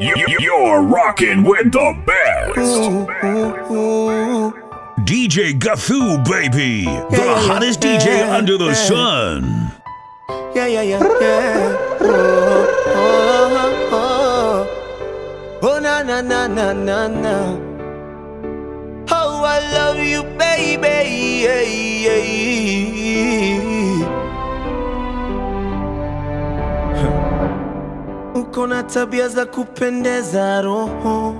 You're rocking with the best. DJ Gathu, baby. The yeah, hottest yeah, DJ under the sun. Yeah, yeah, yeah, yeah. Oh, oh, oh, oh. Oh, na, na, na, na, na, na. Oh, I love you, baby. Uko na tabia za kupendeza roho,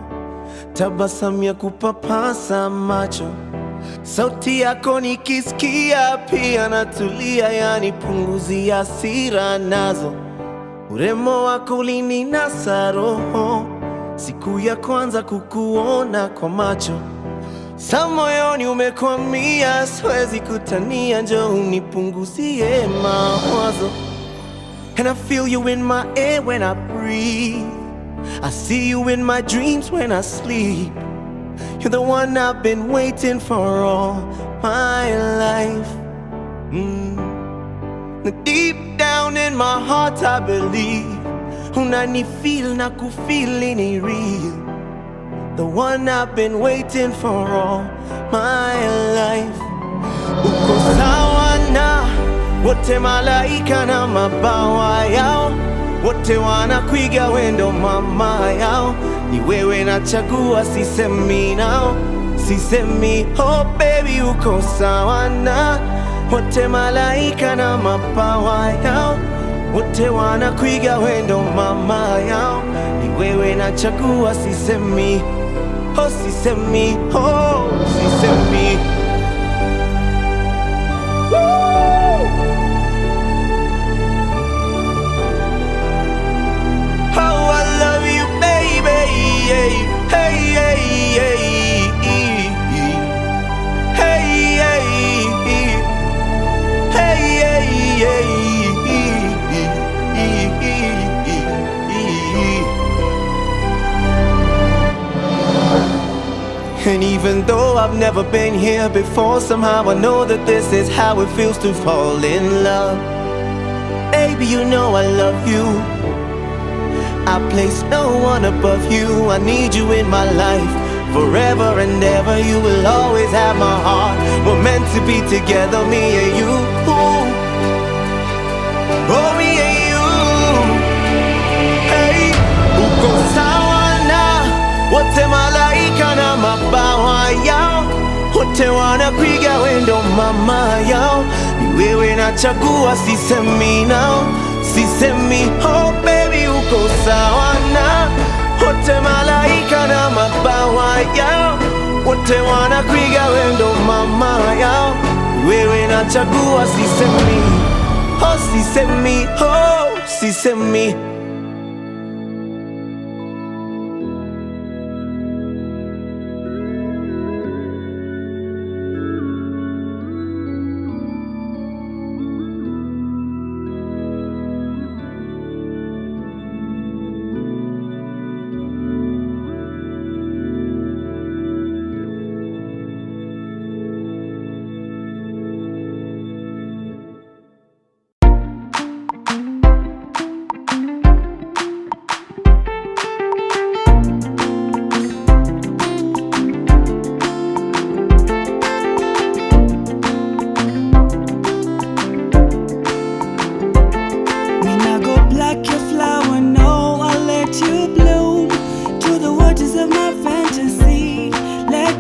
tabasamu ya kupapasa macho, sauti yako nikisikia pia natulia, yani punguzi hasira nazo, urembo wako ulininasa roho, siku ya kwanza kukuona kwa macho. Sa moyoni umekwamia, siwezi kutania, njoo unipunguzie mawazo. And I feel you in my air when I breathe. I see you in my dreams when I sleep. You're the one I've been waiting for all my life. Mm. Deep down in my heart, I believe. Unanifeel na kufeel ni real. The one I've been waiting for all my life. Wote malaika na mabawa yao, wote wanakwiga wendo mama yao. Ni wewe nachagua, sisemi nao, sisemi oh baby, uko sawa na. Wote malaika na mabawa yao, wote wanakwiga wendo mama yao. Ni wewe nachagua, sisemi. Oh, sisemi oh, sisemi. Oh, baby. Hey, hey, hey, hey. Hey, hey, hey, And even though I've never been here before, somehow I know that this is how it feels to fall in love. Baby, you know I love you. I place no one above you. I need you in my life forever and ever. You will always have my heart. We're meant to be together, me and you. Oh, me and you. Hey, uko sawa na wote malaika na mabawa yao, wote wanapiga wendo mama yao. Ni wewe nachagua, sisemi nao, sisemi oh baby, uko sawa na wote malaika na mabawa yao, wote wanakwiga, wendo mama yao. Wewe nachagua, sisemi oh, sisemi oh, sisemi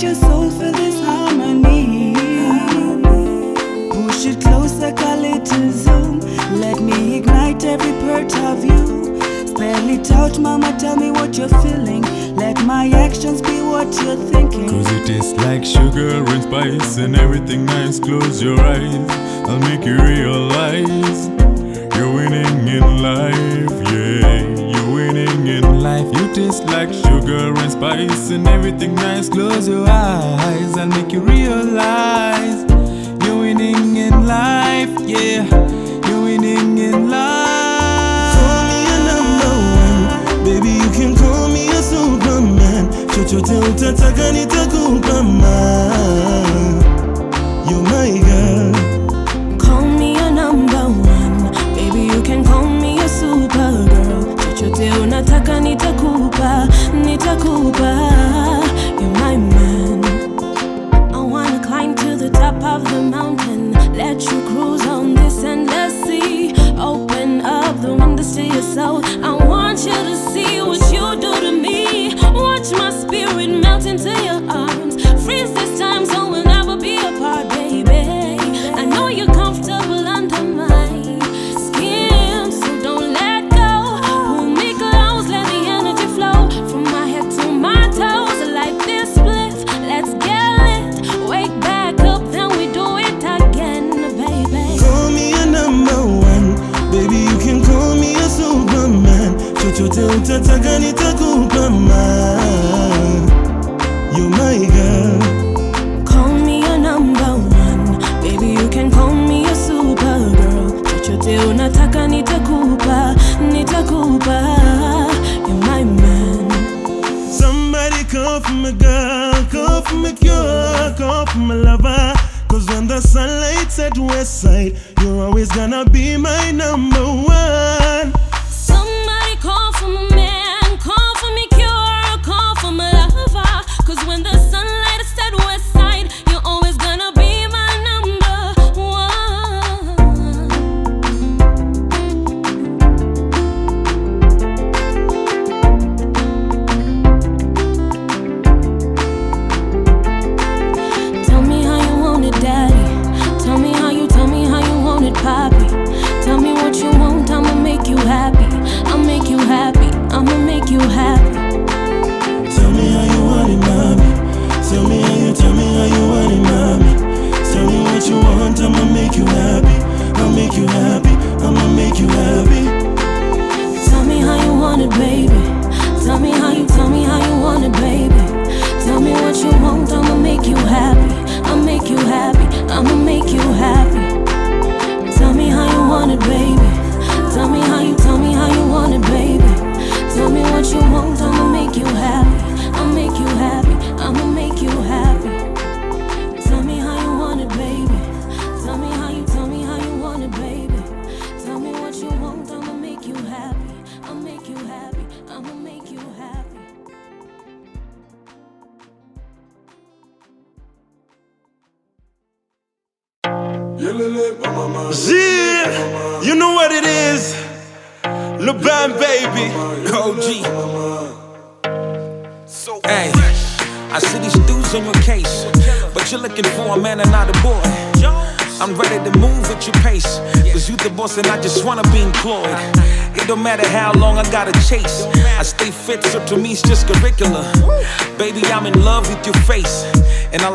your soul feel this harmony. Push it closer, call it to zoom. Let me ignite every part of you. Spell it out, mama, tell me what you're feeling. Let my actions be what you're thinking. Cause it tastes like sugar and spice and everything nice. Close your eyes, I'll make you realize you're winning in life, yeah. Life. You taste like sugar and spice and everything nice. Close your eyes, I'll make you realize you're winning in life, yeah. You're winning in life. Call me a number one, baby you can call me a superman. Chochote utataka nitakupa. You're my girl. yote unataka nitakupa, nitakupa. You're my man. I wanna climb to the top of the mountain, let you cruise on this endless sea. Open up the windows to your soul. I want you to see what you do to me. Watch my spirit melt into your hata gani ma You my girl. Call me your number one. Baby you can call me your super girl Chochote unataka nitakupa, nitakupa. You my man. Somebody call for my girl Call for my cure, call for my lover. Cause when the sunlight's at west side You're always gonna be my number one.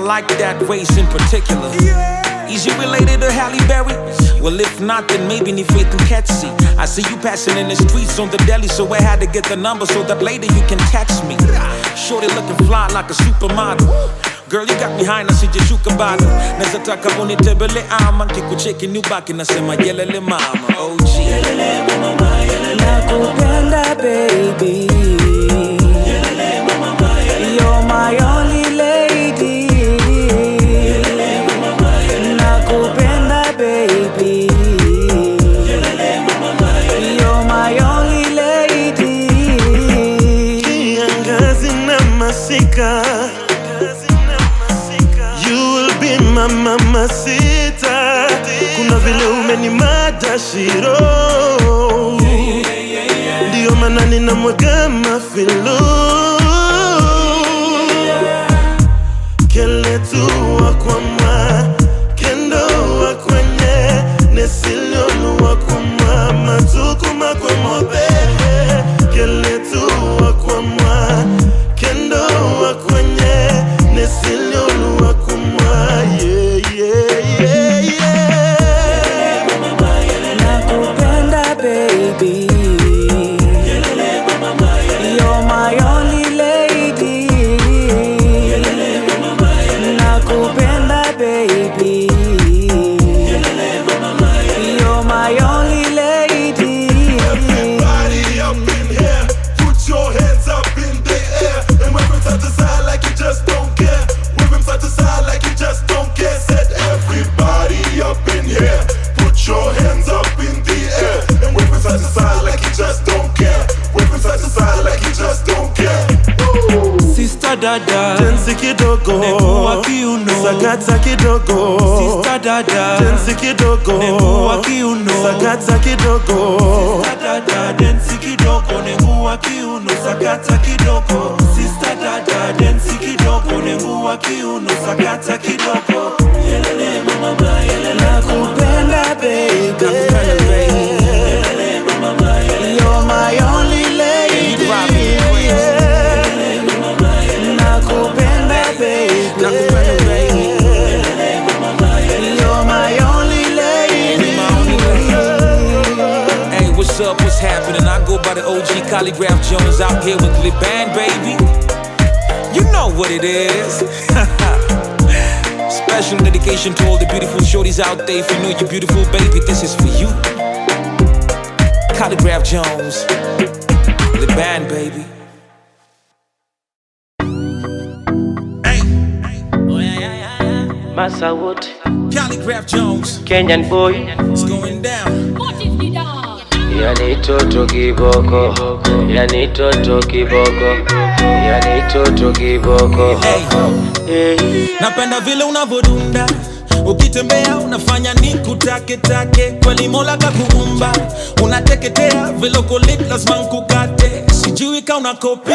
like that race in particular. Yeah. Is you related to Halle Berry? Well, if not, then maybe need faith and Ketsy. I see you passing in the streets on the deli, so I had to get the number so that later you can text me. Shorty looking fly like a supermodel. Girl, you got behind us na sijashuka bado. Nazataka unitebele taka nkikucheki nyubaki nasema yelele mama. OG. Yelele mama, yelele nakupenda baby. Yelele mama, yelele. You're my only kama sita, kuna vile umenimada shiro, ndio maana ninamwaga mafilu kidogo, nekuwa kiuno, sakata kidogo, sista dada, densi kidogo, nekuwa kiuno, sakata kidogo, sista dada, densi kidogo, nekuwa kiuno, sakata kidogo, sista dada, densi kidogo, nekuwa kiuno, sakata kidogo, yelele mama, yelele. Kupenda baby. sold by the OG Calligraph Jones out here with Lip Band, baby. You know what it is. Special dedication to all the beautiful shorties out there. If you know you're beautiful, baby, this is for you. Calligraph Jones, Lip Band, baby. Massa Wood, Calligraph Jones, Kenyan boy. It's going down. Yani toto kiboko, yani toto kiboko, yani toto kiboko. Hey. Hey. napenda vile unavodunda ukitembea unafanya ni kutake take. Kweli mola kakuumba unateketea uko lazima nkukate. Sijui ka una kopi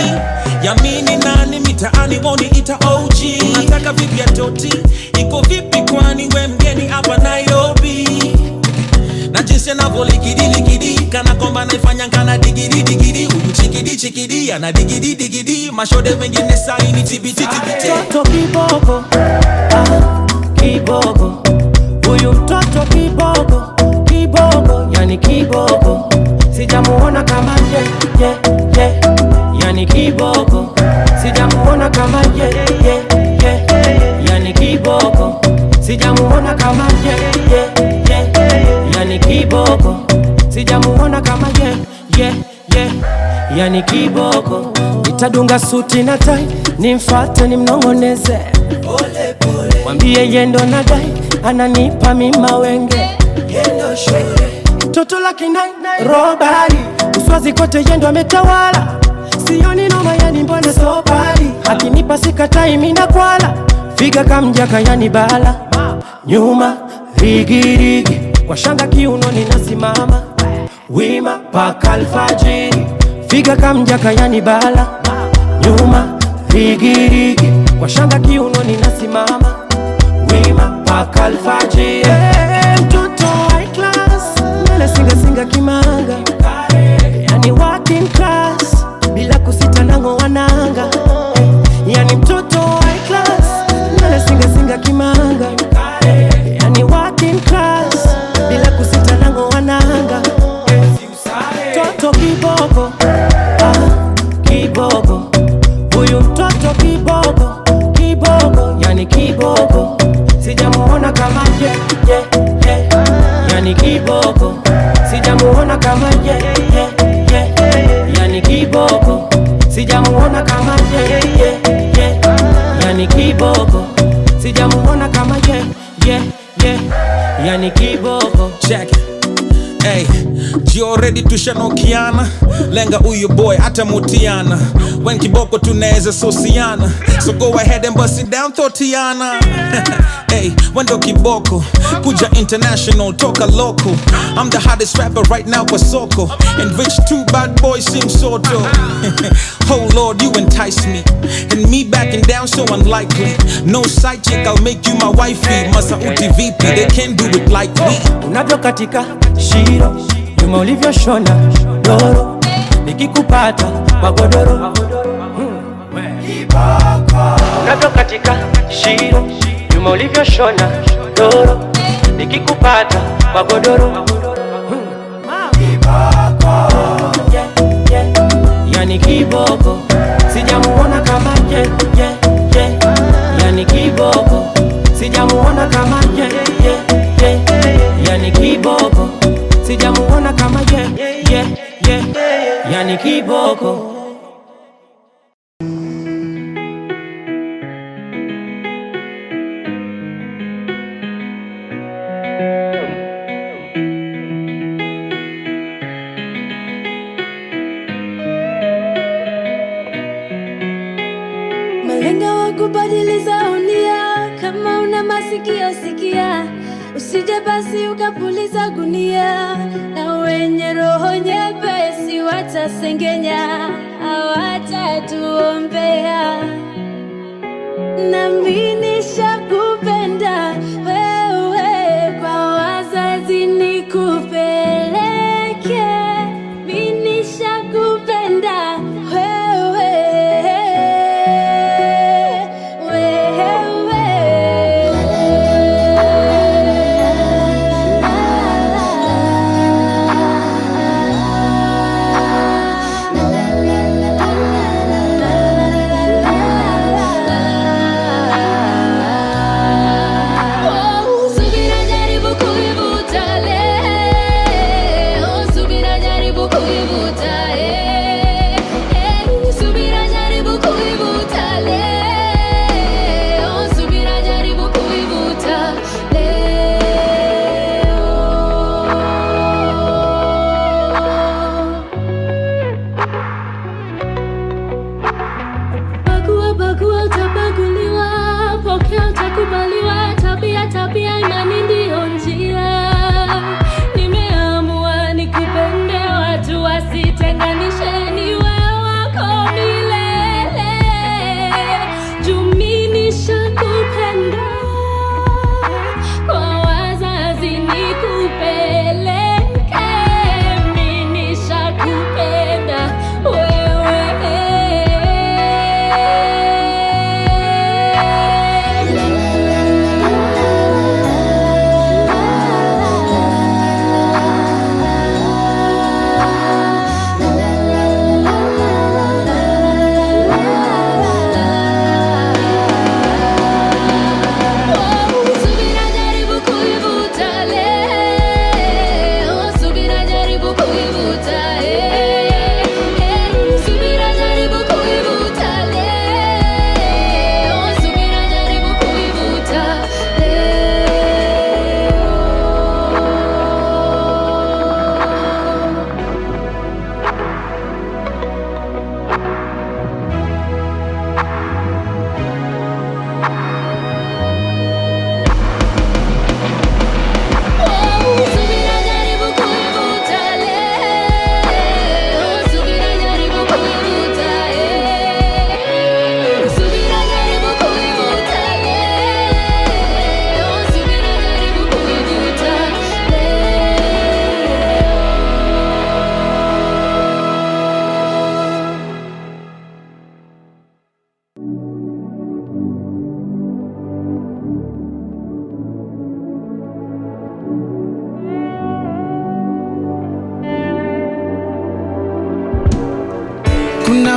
yamini nani mitaani woni ita og unataka vipi toti? Iko vipi kwani we mgeni hapa nairobi na jinsi anavyolikidiliki kana kwamba naifanya kana digidi digidi huyu chikidi chikidi ana digidi digidi mashode mengine saini tibititibiti Mtoto kiboko, ah, kiboko. Huyu mtoto kiboko, kiboko, yani kiboko. Sijamuona kama ye, ye, ye, yani kiboko. Sijamuona kama ye, ye, ye, yani kiboko. Sijamuona kama ye, ye, yani kiboko. Sijamuona kama ye, ye, ye, yani kiboko. Nitadunga suti na tai, nimfate nimnong'oneze, mwambie yendo na dai, ananipa mima wenge. Toto la kinai robari. Uswazi kote yendo ametawala. Sioni noma yani mbona sobari. Akinipa sikatai mina kwala figa kamjaka yani bala. Nyuma rigirigi kwa shanga kiunoni nasimama wima paka alfajiri. Figa kamjaka yani bala. Nyuma rigirigi. Kwa shanga kiunoni nasimama wima paka alfajiri. Hey, mtoto high class. Singa singa kimanga kiboko check it. Jio ready tushanokiana lenga huyu boy atamutiana wen kiboko tunaweza sosiana so go ahead and bust it down thotiana hey, wendo kiboko. Kuja international toka local i'm the hottest rapper right now kwa soko. And rich two bad boys sing soto oh lord you entice me. And me backing down so unlikely. No side chick i'll make you my wifey. Masauti vp they can't do it like me. Unavyokatika shiro nyuma ulivyoshona doro nikikupata kwa godoro unavyokatika shiro Chuma ulivyoshona doro nikikupata kwa godoro Yeah, yeah. yani kiboko sijamuona kama je ye, ye. yani kiboko sijamuona kama je ye, ye. yani kiboko yani kiboko. Malenga wa kubadiliza unia, kama una masikio sikia, usije basi ukapuliza gunia, na wenye roho nyepesi watasengenya, hawatatuombea. Nami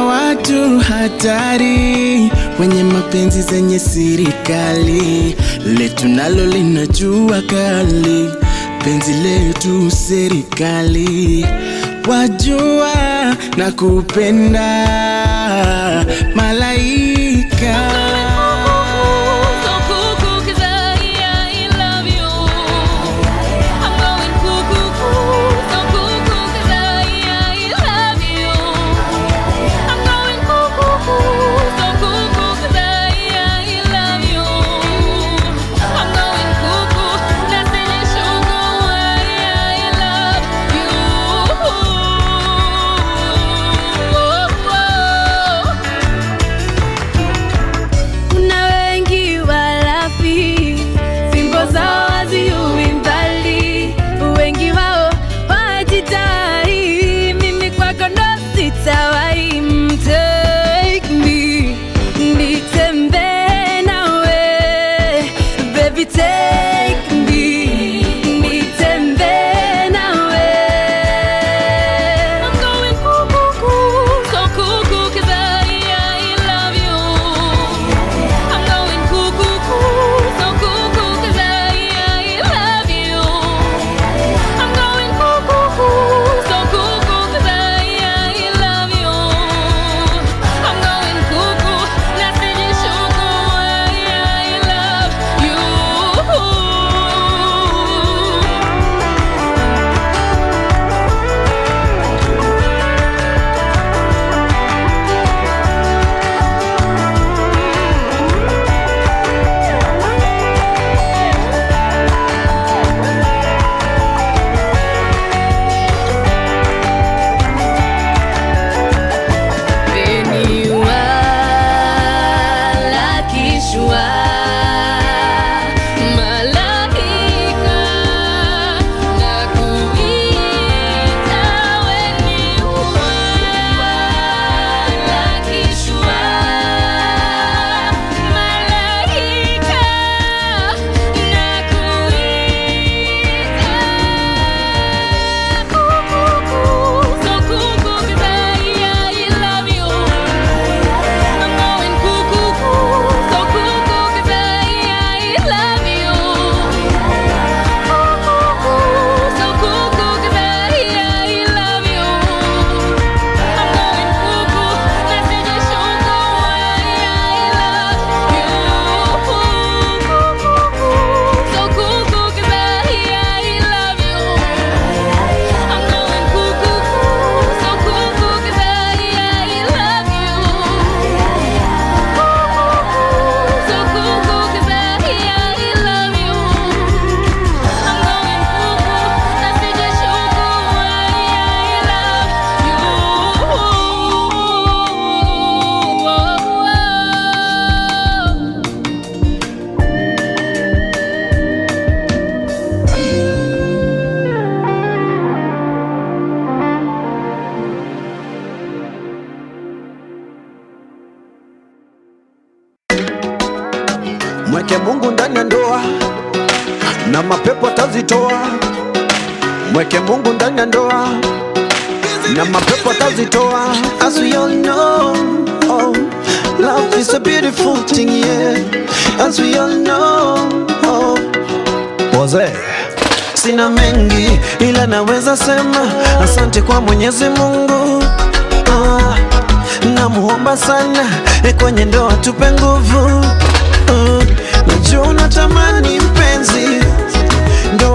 Watu hatari wenye mapenzi zenye sirikali letu nalo linajua kali, penzi letu serikali, wajua na kupenda malaika.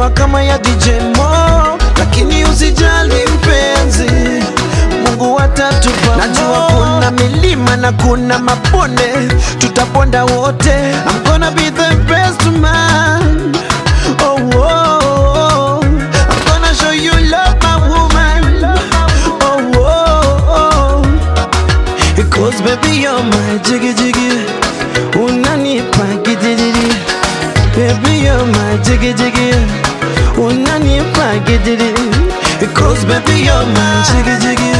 Ndoa kama ya DJ Mo, lakini usijali mpenzi, Mungu watatupa. Najua kuna milima na kuna mabonde, tutaponda wote. I'm gonna be the best man. Oh, oh, oh. Oh, oh, jiggy jiggy Gidiri Because baby you're my jiggy jiggy.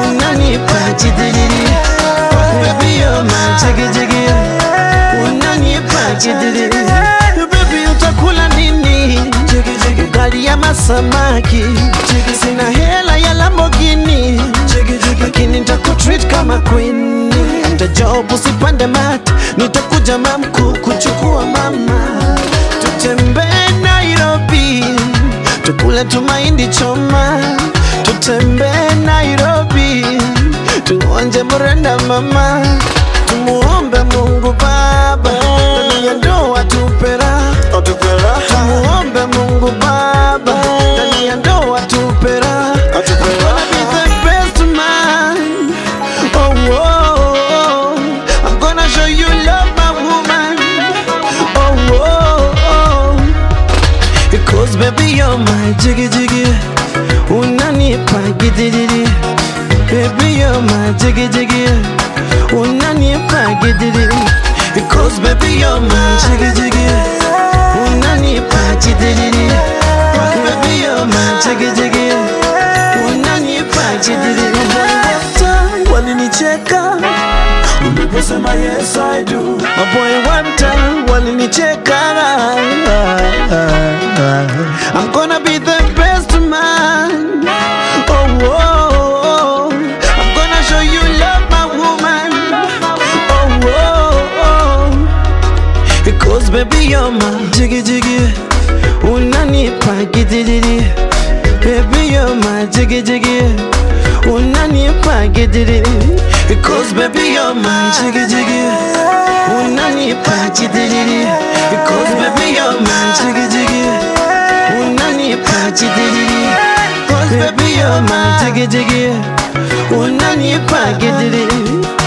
Unanipa gidiri Baby you're my jiggy jiggy. Unanipa Baby utakula nini? Ugali ya masamaki. Sina hela ya Lamborghini. Lakini nitakutreat kama queen. Nitajob usipande mat. Nitakuja mamku kuchukua mama. Tutembee tukule tumaindi choma tutembee nairobi tuonje mrenda mama tumuombe mungu baba. Ndani ya ndoa tupera tumuombe mungu baba. Ndani ya ndoa tupera Because baby you're my jiggy jiggy. Unanipa gidiri. Baby you're my jiggy jiggy. Unanipa gidiri. Because baby you're my jiggy jiggy. Unanipa gidiri. Baby you're my jiggy jiggy. Unanipa gidiri. Walinicheka uliposema yes I do. Maboy one time jiggy jiggy. Unanipa gidiri. Because baby you're my jiggy jiggy. Unanipa gidiri. Because baby you're my jiggy jiggy. Unanipa gidiri. Because baby you're my jiggy jiggy. Unanipa gidiri.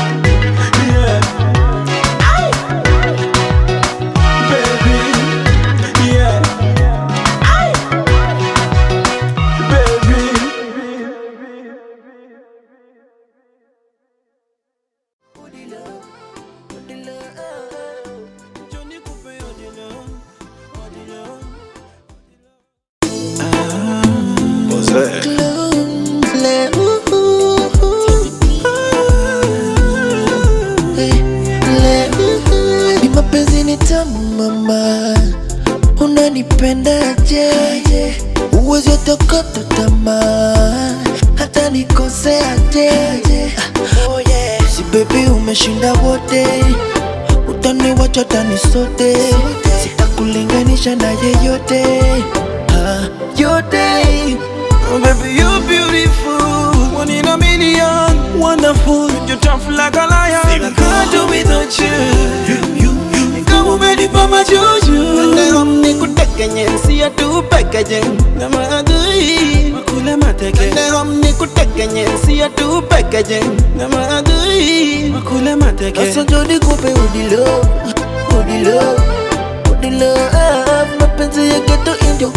Mapenzi ya geto indio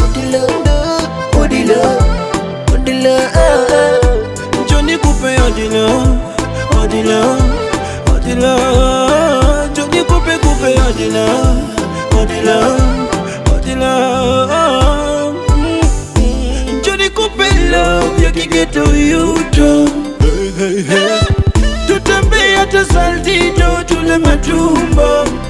udilo, udilo ah, Johnny Coupe Odilo, Odilo, Odilo. Johnny Coupe Coupe Odilo, Odilo, Odilo. Mm. Johnny Coupe love ya kigeto yuto. Tutembea hata tule matumbo.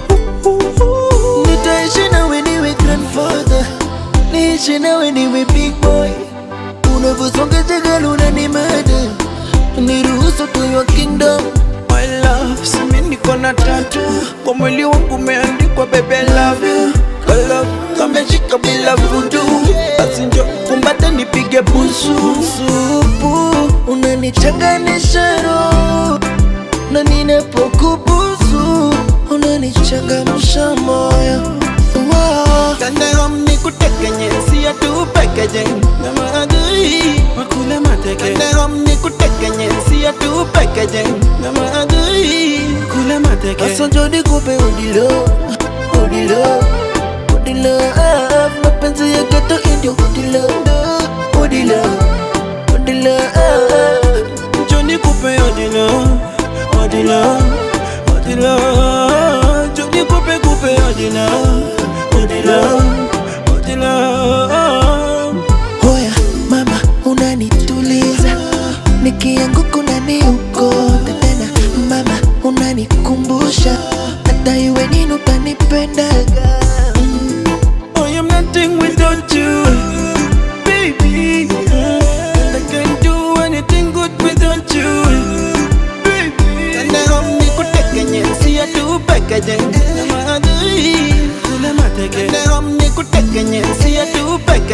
nionyeshe nawe niwe big boy, unavyosonga jagala unanimata, niruhusu tuyo kingdom. My love, simi niko na tatu. Kwa mwili wangu umeandikwa baby I love you. Kala kameshika bila vudu, basi njo kumbata nipige busu. Supu, unanichanganisha roho. Na ninapokubusu unanichanga moyo. Wow. Nende omni kutekenye siya tu pekeje Namadui makule mateke. Nende omni kutekenye siya tu pekeje Namadui kule mateke. Aso jodi kupe odilo odilo odilo ah mapenzi ya ghetto indio odilo odilo odilo ah Joni kupe odilo odilo odilo Joni kupe kupe odilo Hoya mama, unanituliza. Nikianguka, unaniokoa tena. Mama, unanikumbusha. Hata iwe nini utanipenda.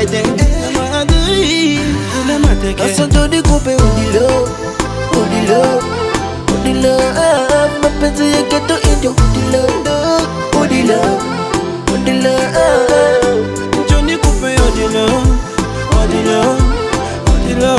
teke Asante nikupe unilo unilo unilo mapenzi yake ndo indio unilo unilo unilo njoni kupe unilo unilo unilo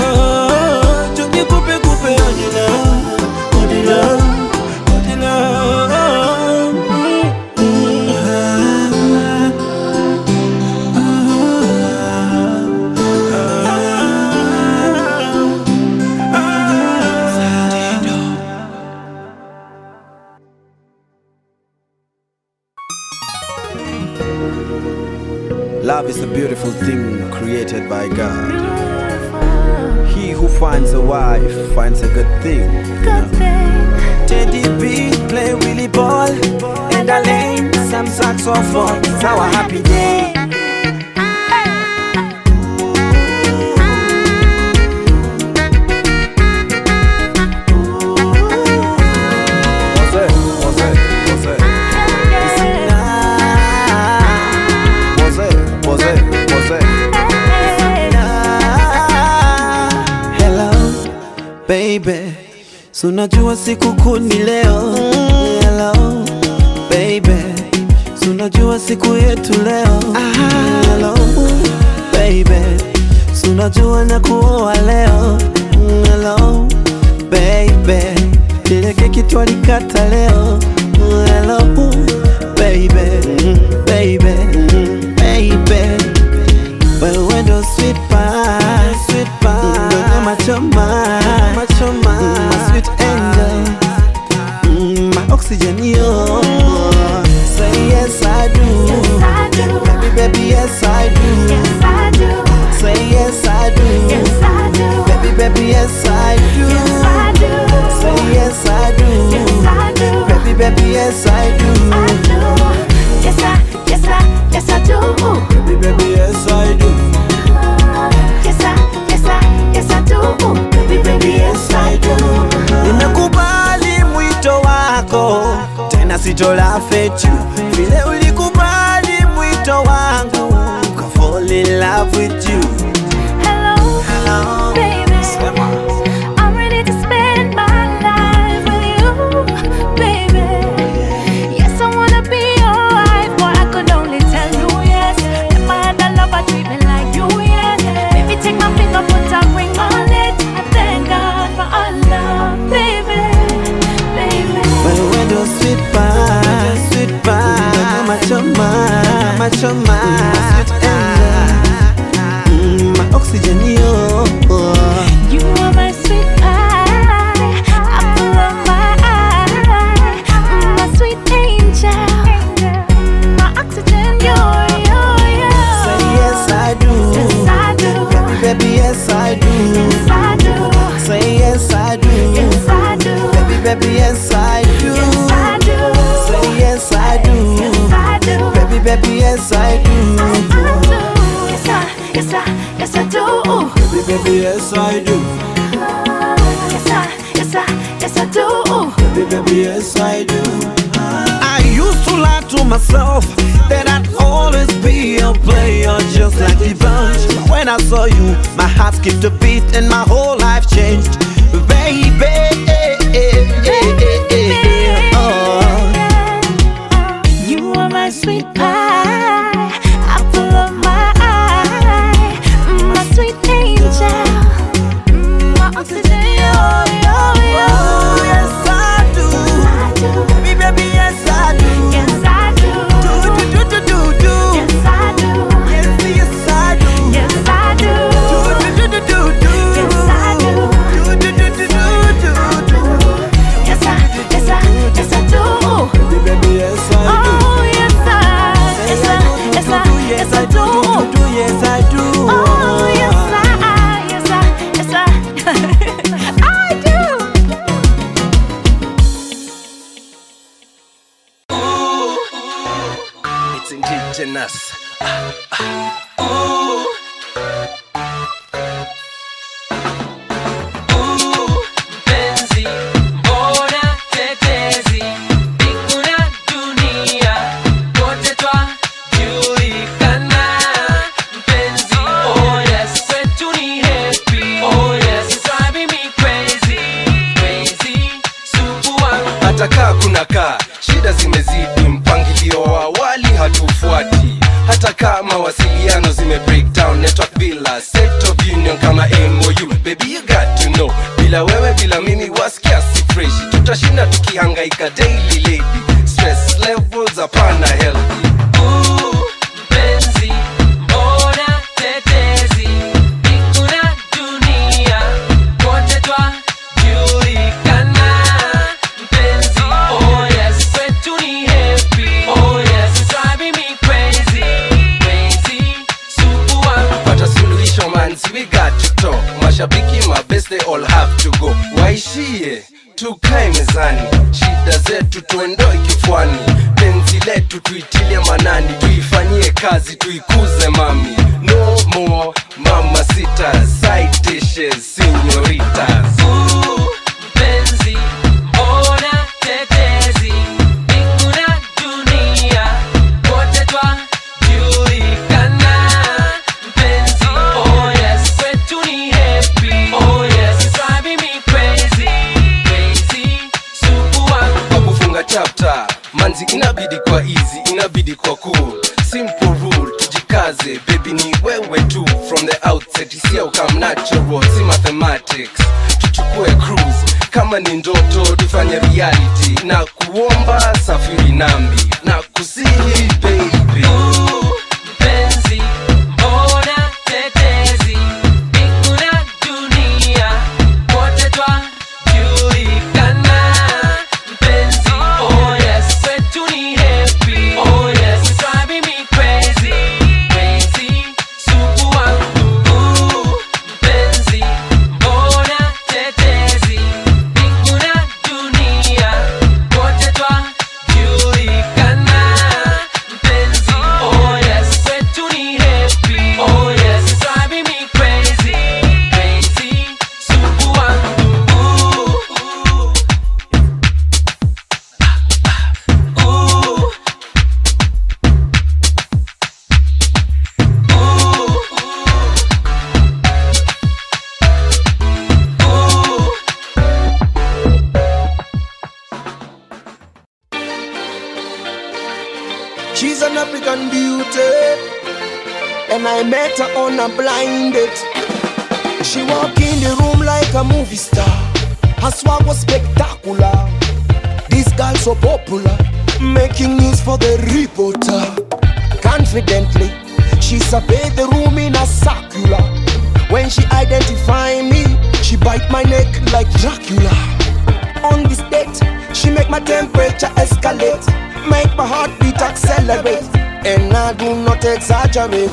Make my temperature escalate, make my heartbeat accelerate, and I do not exaggerate.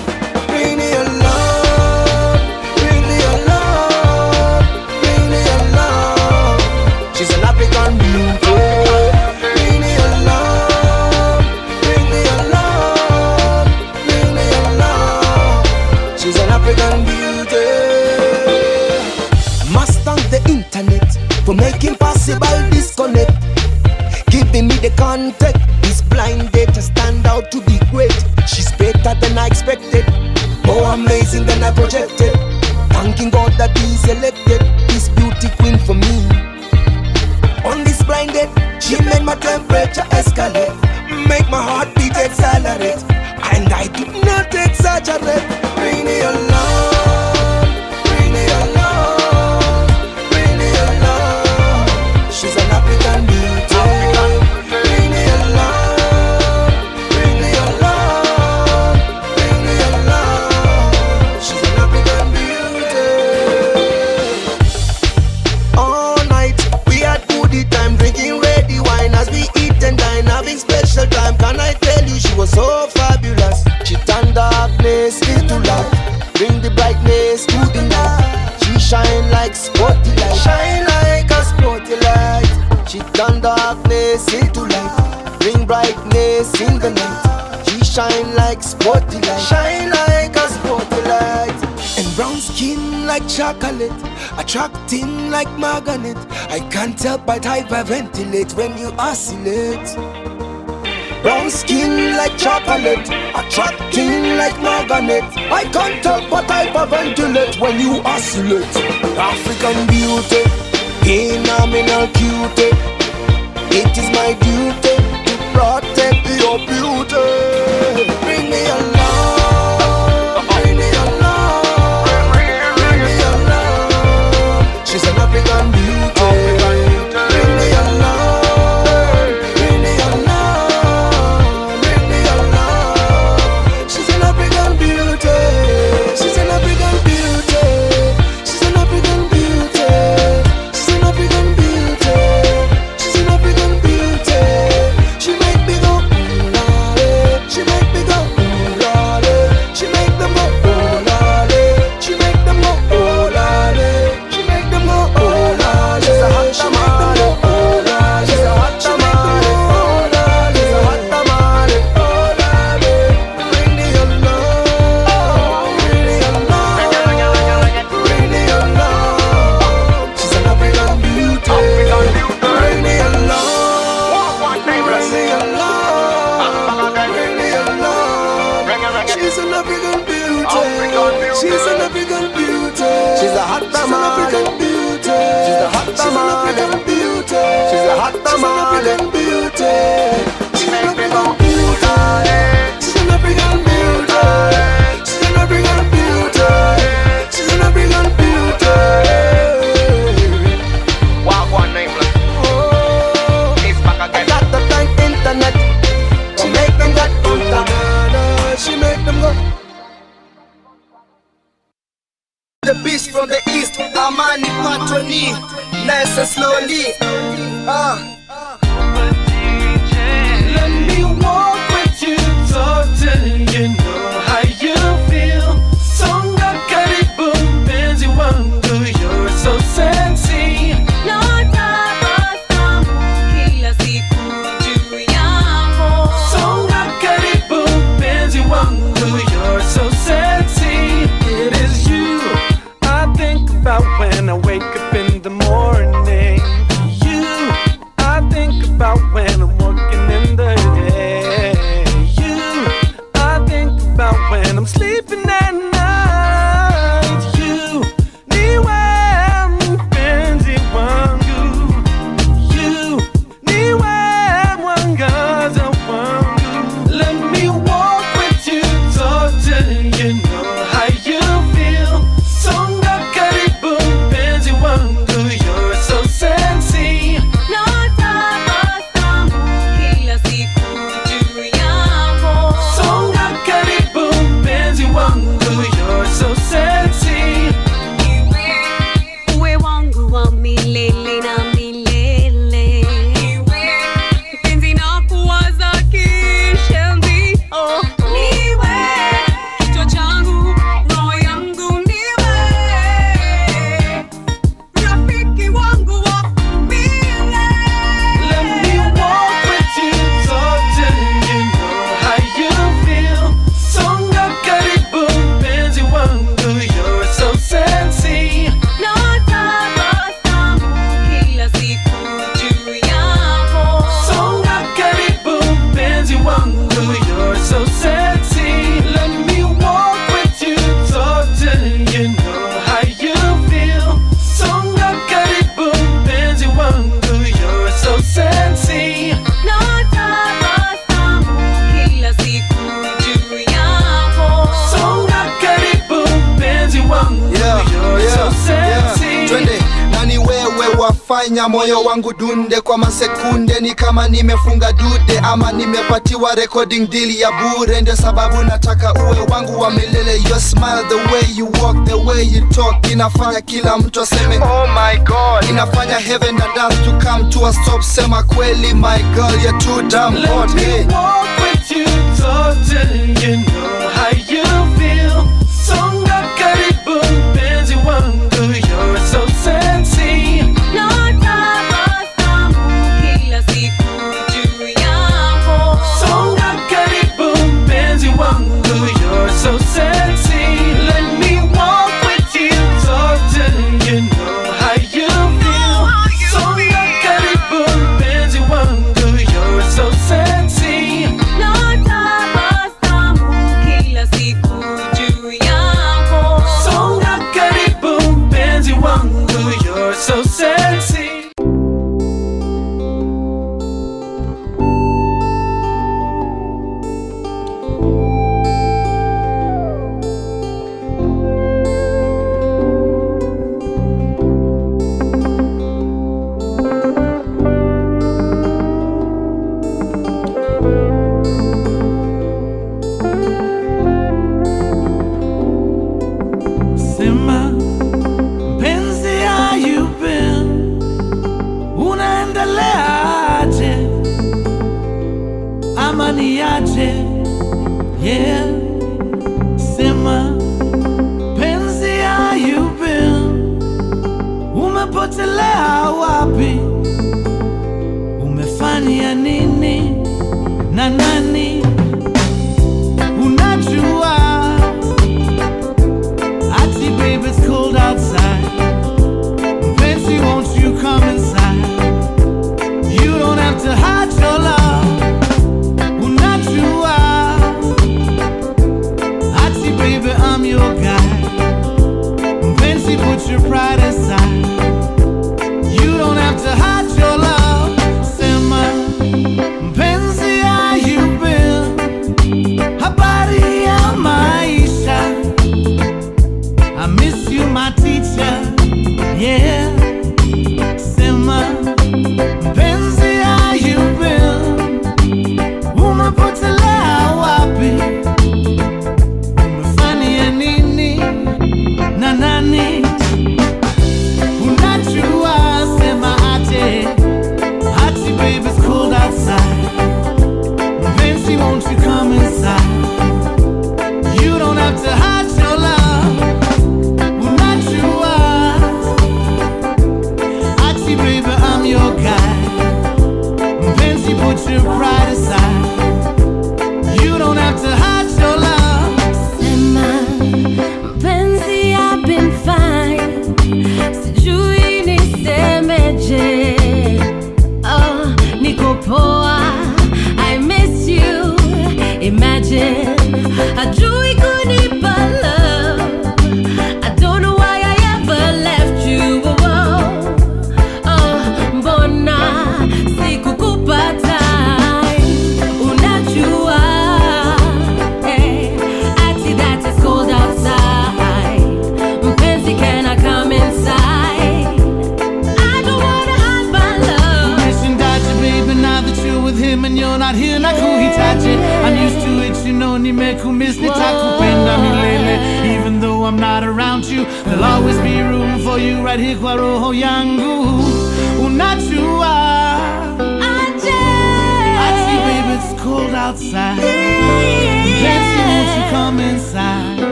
Bring me alone, bring me alone, bring me along. She's an African blue. than I expected. More amazing than I projected. Thanking God that He's elected. chocolate, attracting like magnet. I can't help but hyperventilate when you oscillate. Brown skin like chocolate, attracting like magnet. I can't help but hyperventilate when you oscillate. African beauty, phenomenal cutie. kuomba recording deal ya bure, ndio sababu nataka uwe wangu wa milele. Your smile, the way you walk, the way you talk, inafanya kila mtu aseme oh my god, inafanya heaven and earth to come to a stop. Sema kweli, my girl, you're too damn hot. Let me walk with you, talk you know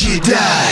you die.